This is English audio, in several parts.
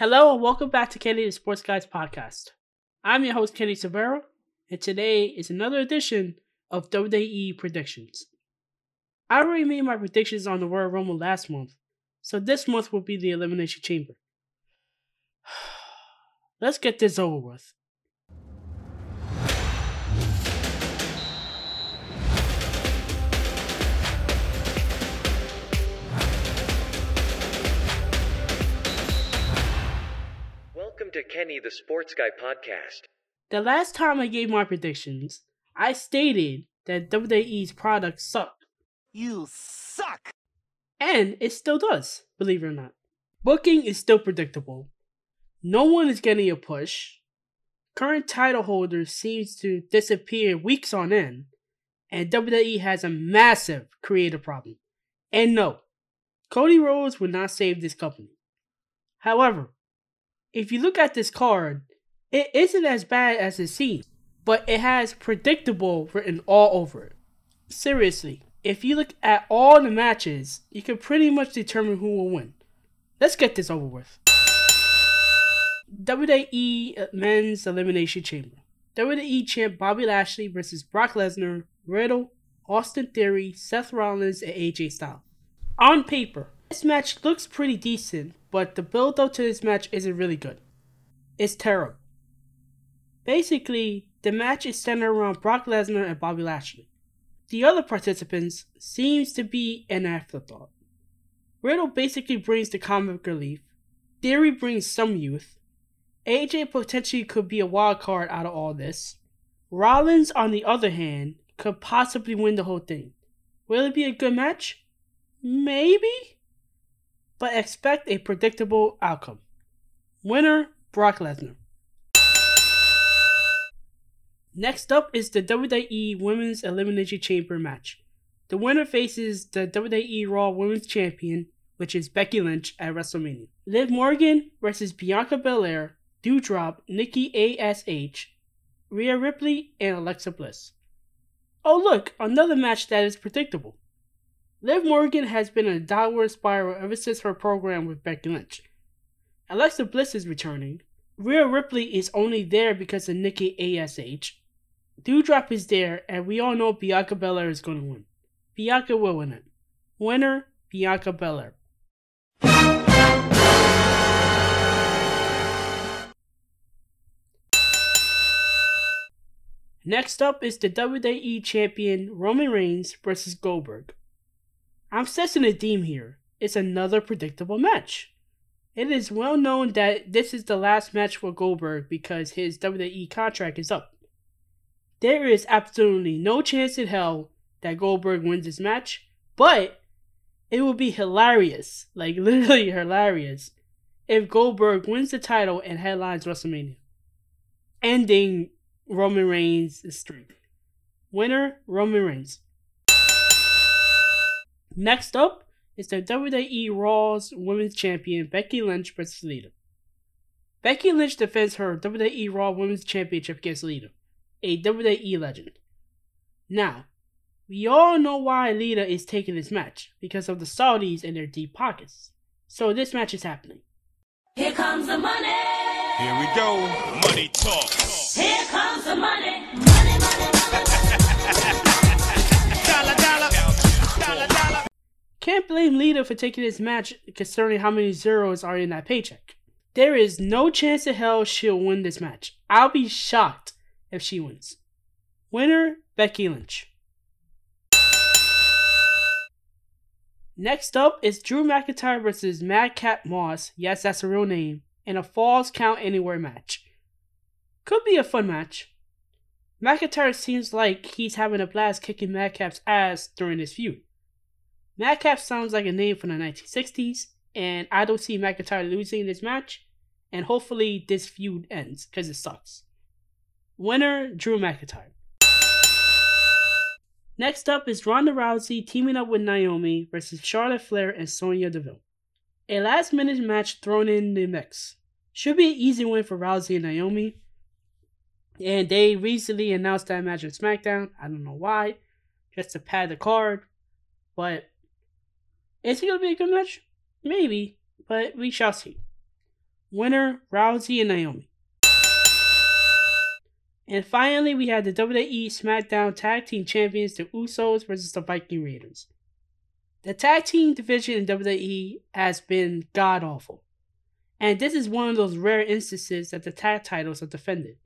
Hello and welcome back to Kenny the Sports Guys podcast. I'm your host Kenny Severo, and today is another edition of WWE predictions. I already made my predictions on the Royal Rumble last month, so this month will be the Elimination Chamber. Let's get this over with. Kenny the Sports Guy podcast. The last time I gave my predictions, I stated that WWE's product sucked. You suck! And it still does, believe it or not. Booking is still predictable. No one is getting a push. Current title holders seems to disappear weeks on end. And WWE has a massive creative problem. And no, Cody Rhodes would not save this company. However, if you look at this card, it isn't as bad as it seems, but it has predictable written all over it. Seriously, if you look at all the matches, you can pretty much determine who will win. Let's get this over with. WWE Men's Elimination Chamber. WWE Champ Bobby Lashley versus Brock Lesnar, Riddle, Austin Theory, Seth Rollins, and AJ Styles. On paper, this match looks pretty decent, but the build up to this match isn't really good. It's terrible. Basically, the match is centered around Brock Lesnar and Bobby Lashley. The other participants seems to be an afterthought. Riddle basically brings the comic relief. Theory brings some youth. AJ potentially could be a wild card out of all this. Rollins, on the other hand, could possibly win the whole thing. Will it be a good match? Maybe? But expect a predictable outcome. Winner, Brock Lesnar. Next up is the WWE Women's Elimination Chamber match. The winner faces the WWE Raw Women's Champion, which is Becky Lynch, at WrestleMania. Liv Morgan versus Bianca Belair, Doudrop, Nikki A.S.H., Rhea Ripley, and Alexa Bliss. Oh, look, another match that is predictable. Liv Morgan has been in a downward spiral ever since her program with Becky Lynch. Alexa Bliss is returning. Rhea Ripley is only there because of Nikki A.S.H. Doudrop is there, and we all know Bianca Belair is going to win. Bianca will win it. Winner, Bianca Belair. Next up is the WWE Champion Roman Reigns versus Goldberg. I'm sensing a theme here. It's another predictable match. It is well known that this is the last match for Goldberg because his WWE contract is up. There is absolutely no chance in hell that Goldberg wins this match, but it would be hilarious, like literally hilarious, if Goldberg wins the title and headlines WrestleMania, ending Roman Reigns' streak. Winner Roman Reigns. Next up is the WWE Raw's Women's Champion Becky Lynch versus Lita. Becky Lynch defends her WWE Raw Women's Championship against Lita, a WWE legend. Now, we all know why Lita is taking this match because of the Saudis and their deep pockets. So this match is happening. Here comes the money. Here we go. Money talk. Here comes the money. Money, money, I can't blame Lita for taking this match considering how many zeros are in that paycheck. There is no chance in hell she'll win this match. I'll be shocked if she wins. Winner, Becky Lynch. Next up is Drew McIntyre versus Madcap Moss. Yes, that's a real name. In a Falls Count Anywhere match. Could be a fun match. McIntyre seems like he's having a blast kicking Madcap's ass during this feud. Madcap sounds like a name from the 1960s, and I don't see McIntyre losing this match, and hopefully this feud ends, because it sucks. Winner, Drew McIntyre. Next up is Ronda Rousey teaming up with Naomi versus Charlotte Flair and Sonya Deville. A last minute match thrown in the mix. Should be an easy win for Rousey and Naomi. And they recently announced that match on SmackDown. I don't know why. Just to pad the card. But is it going to be a good match? Maybe. But we shall see. Winner Rousey and Naomi. And finally, we had the WWE SmackDown Tag Team Champions, the Usos versus the Viking Raiders. The tag team division in WWE has been god awful. And this is one of those rare instances that the tag titles are defended.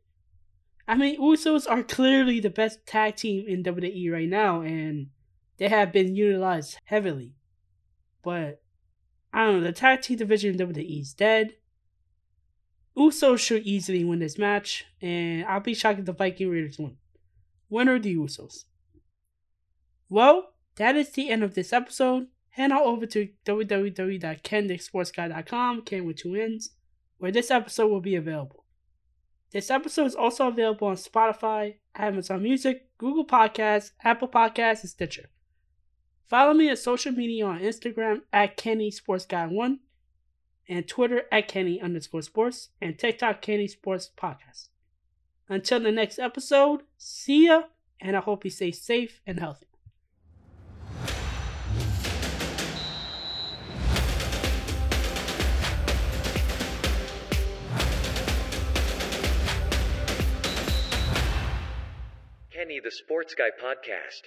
I mean, Usos are clearly the best tag team in WWE right now, and they have been utilized heavily. But I don't know, the tag team division in WWE is dead. Usos should easily win this match, and I'll be shocked if the Viking Raiders win. Winner the Usos. Well, that is the end of this episode. Head on over to www.kendicksportsguy.com, Ken with two N's, where this episode will be available. This episode is also available on Spotify, Amazon Music, Google Podcasts, Apple Podcasts, and Stitcher. Follow me on social media on Instagram at Kenny Sports Guy One, and Twitter at Kenny underscore Sports, and TikTok Kenny Sports Podcast. Until the next episode, see ya, and I hope you stay safe and healthy. Kenny the Sports Guy Podcast.